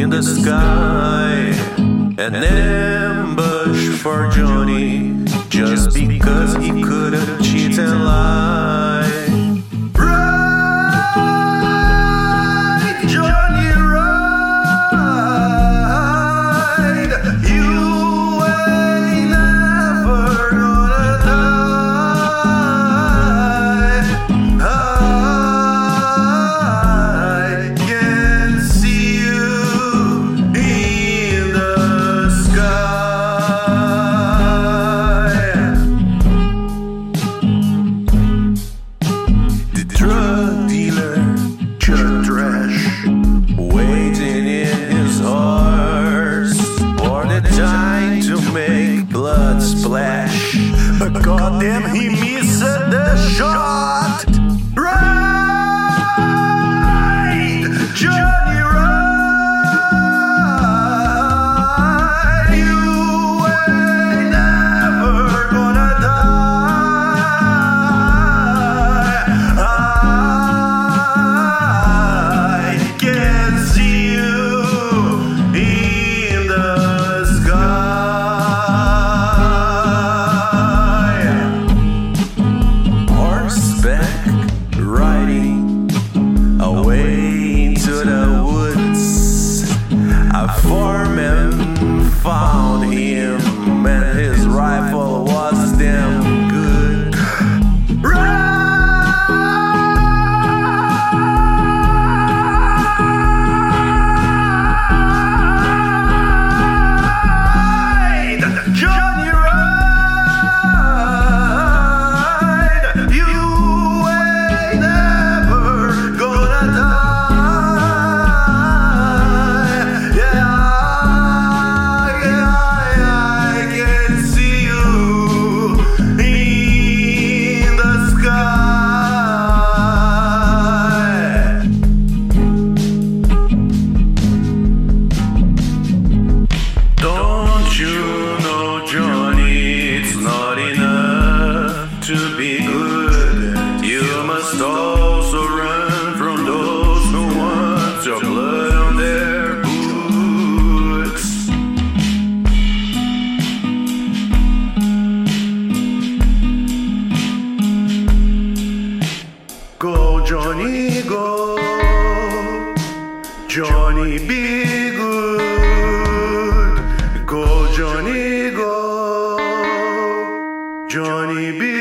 in the sky, an ambush for Johnny. Blood splash. But goddamn, he missed the shot. Away into the woods. A foreman found him, and his rifle was damn must also run from those who want your blood on their boots. Go, Johnny, go. Johnny, be good. Go, Johnny, go. Johnny, be.